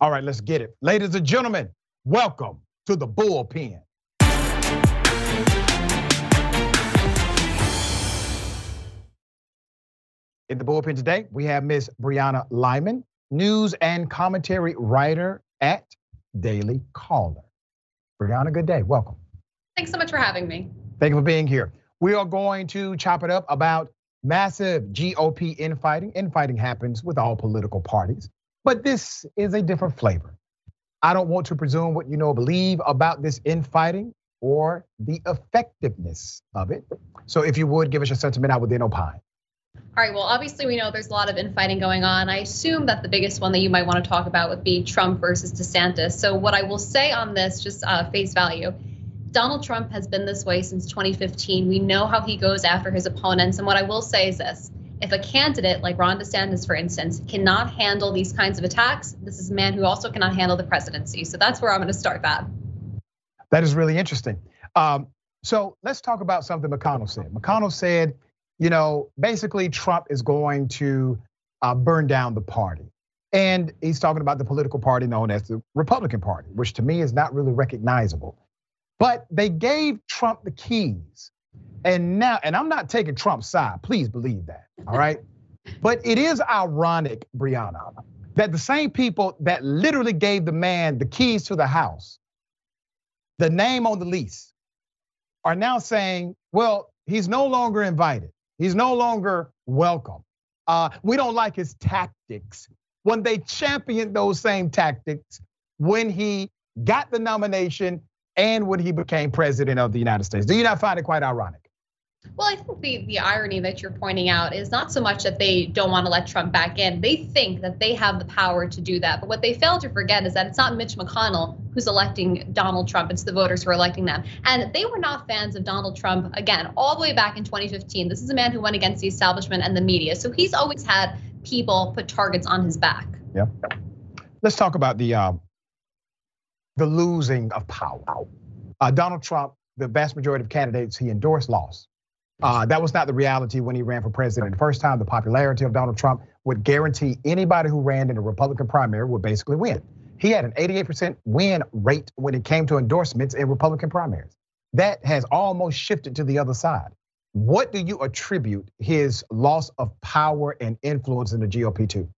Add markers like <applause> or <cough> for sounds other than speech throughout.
All right, let's get it. Ladies and gentlemen, welcome to the bullpen. In the bullpen today, we have Miss Brianna Lyman, news and commentary writer at Daily Caller. Brianna, good day. Welcome. Thanks so much for having me. Thank you for being here. We are going to chop it up about massive GOP infighting. Infighting happens with all political parties, but this is a different flavor. I don't want to presume what you know believe about this infighting or the effectiveness of it. So if you would give us your sentiment, I would then opine. All right, well, obviously, we know there's a lot of infighting going on. I assume that the biggest one that you might want to talk about would be Trump versus DeSantis. So, what I will say on this, just uh, face value, Donald Trump has been this way since 2015. We know how he goes after his opponents. And what I will say is this if a candidate like Ron DeSantis, for instance, cannot handle these kinds of attacks, this is a man who also cannot handle the presidency. So, that's where I'm going to start that. That is really interesting. Um, so, let's talk about something McConnell said. McConnell said, you know, basically Trump is going to uh, burn down the party. And he's talking about the political party known as the Republican Party, which to me is not really recognizable. But they gave Trump the keys. And now, and I'm not taking Trump's side, please believe that, all right? <laughs> but it is ironic, Brianna, that the same people that literally gave the man the keys to the house, the name on the lease, are now saying, well, he's no longer invited. He's no longer welcome. Uh, we don't like his tactics. When they championed those same tactics when he got the nomination and when he became president of the United States. Do you not find it quite ironic? Well, I think the, the irony that you're pointing out is not so much that they don't want to let Trump back in. They think that they have the power to do that. But what they fail to forget is that it's not Mitch McConnell who's electing Donald Trump, it's the voters who are electing them. And they were not fans of Donald Trump, again, all the way back in 2015. This is a man who went against the establishment and the media. So he's always had people put targets on his back. Yeah. Let's talk about the uh, the losing of power. Uh, Donald Trump, the vast majority of candidates he endorsed lost. Uh, that was not the reality when he ran for president. The first time, the popularity of Donald Trump would guarantee anybody who ran in a Republican primary would basically win. He had an 88% win rate when it came to endorsements in Republican primaries. That has almost shifted to the other side. What do you attribute his loss of power and influence in the GOP to?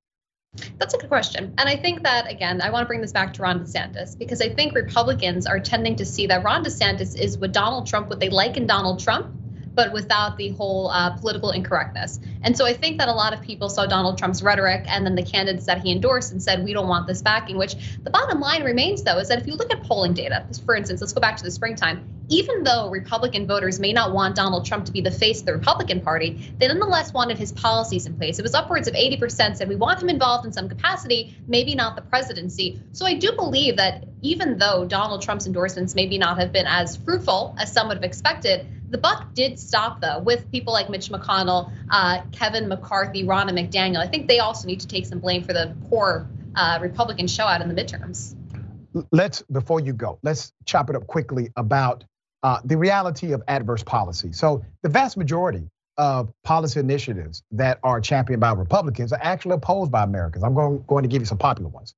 That's a good question. And I think that, again, I want to bring this back to Ron DeSantis because I think Republicans are tending to see that Ron DeSantis is what Donald Trump, what they like in Donald Trump, but without the whole uh, political incorrectness. And so I think that a lot of people saw Donald Trump's rhetoric and then the candidates that he endorsed and said, we don't want this backing, which the bottom line remains, though, is that if you look at polling data, for instance, let's go back to the springtime, even though Republican voters may not want Donald Trump to be the face of the Republican Party, they nonetheless wanted his policies in place. It was upwards of 80% said we want him involved in some capacity, maybe not the presidency. So I do believe that even though Donald Trump's endorsements maybe not have been as fruitful as some would have expected, the buck did stop though with people like Mitch McConnell, uh, Kevin McCarthy, Ronna McDaniel. I think they also need to take some blame for the poor uh, Republican show out in the midterms. Let's before you go, let's chop it up quickly about uh, the reality of adverse policy. So the vast majority of policy initiatives that are championed by Republicans are actually opposed by Americans. I'm going, going to give you some popular ones.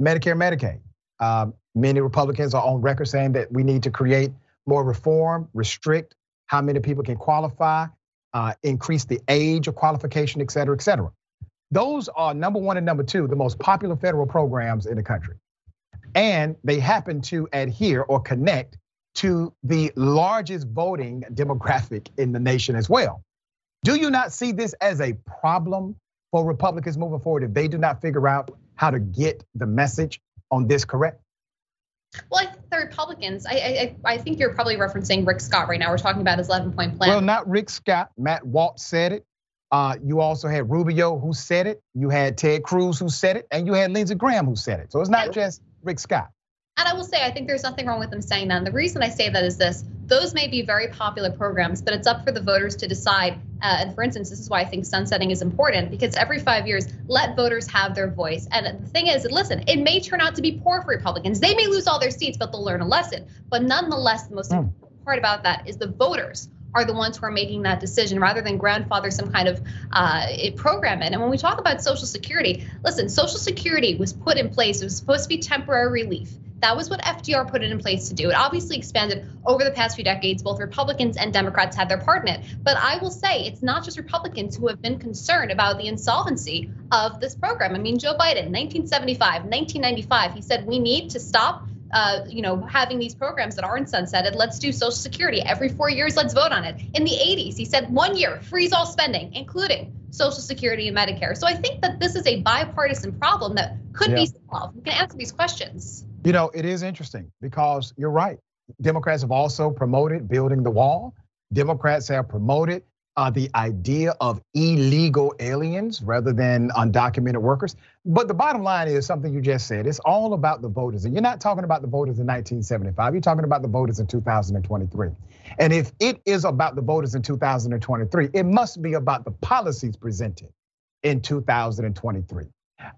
Medicare, Medicaid. Um, many Republicans are on record saying that we need to create more reform, restrict how many people can qualify, uh, increase the age of qualification, et cetera, et cetera. Those are number one and number two, the most popular federal programs in the country. And they happen to adhere or connect to the largest voting demographic in the nation as well. Do you not see this as a problem for Republicans moving forward if they do not figure out how to get the message on this correct? Well, I think the Republicans, I, I, I think you're probably referencing Rick Scott right now. We're talking about his 11 point plan. Well, not Rick Scott. Matt Waltz said it. Uh, you also had Rubio who said it. You had Ted Cruz who said it, and you had Lindsey Graham who said it. So it's not just Rick Scott. And I will say, I think there's nothing wrong with them saying that. And the reason I say that is this those may be very popular programs, but it's up for the voters to decide. Uh, and for instance, this is why I think sunsetting is important because every five years, let voters have their voice. And the thing is, listen, it may turn out to be poor for Republicans. They may lose all their seats, but they'll learn a lesson. But nonetheless, the most mm. important part about that is the voters are the ones who are making that decision rather than grandfather some kind of uh, program in. And when we talk about Social Security, listen, Social Security was put in place, it was supposed to be temporary relief. That was what FDR put it in place to do. It obviously expanded over the past few decades. Both Republicans and Democrats had their part in it. But I will say it's not just Republicans who have been concerned about the insolvency of this program. I mean, Joe Biden, 1975, 1995, he said we need to stop uh, you know, having these programs that aren't sunsetted. Let's do Social Security every four years. Let's vote on it. In the 80s, he said one year, freeze all spending, including Social Security and Medicare. So I think that this is a bipartisan problem that could yeah. be solved. We can answer these questions. You know, it is interesting because you're right. Democrats have also promoted building the wall. Democrats have promoted uh, the idea of illegal aliens rather than undocumented workers. But the bottom line is something you just said. It's all about the voters. And you're not talking about the voters in 1975. You're talking about the voters in 2023. And if it is about the voters in 2023, it must be about the policies presented in 2023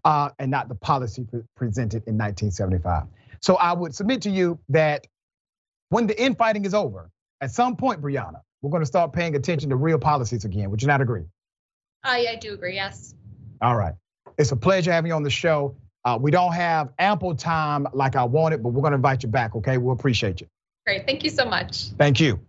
uh, and not the policy pre- presented in 1975. So I would submit to you that when the infighting is over, at some point, Brianna, we're going to start paying attention to real policies again. Would you not agree? I, I do agree, yes. All right. It's a pleasure having you on the show. Uh, we don't have ample time like I wanted, but we're going to invite you back, okay? We'll appreciate you. Great. Thank you so much. Thank you.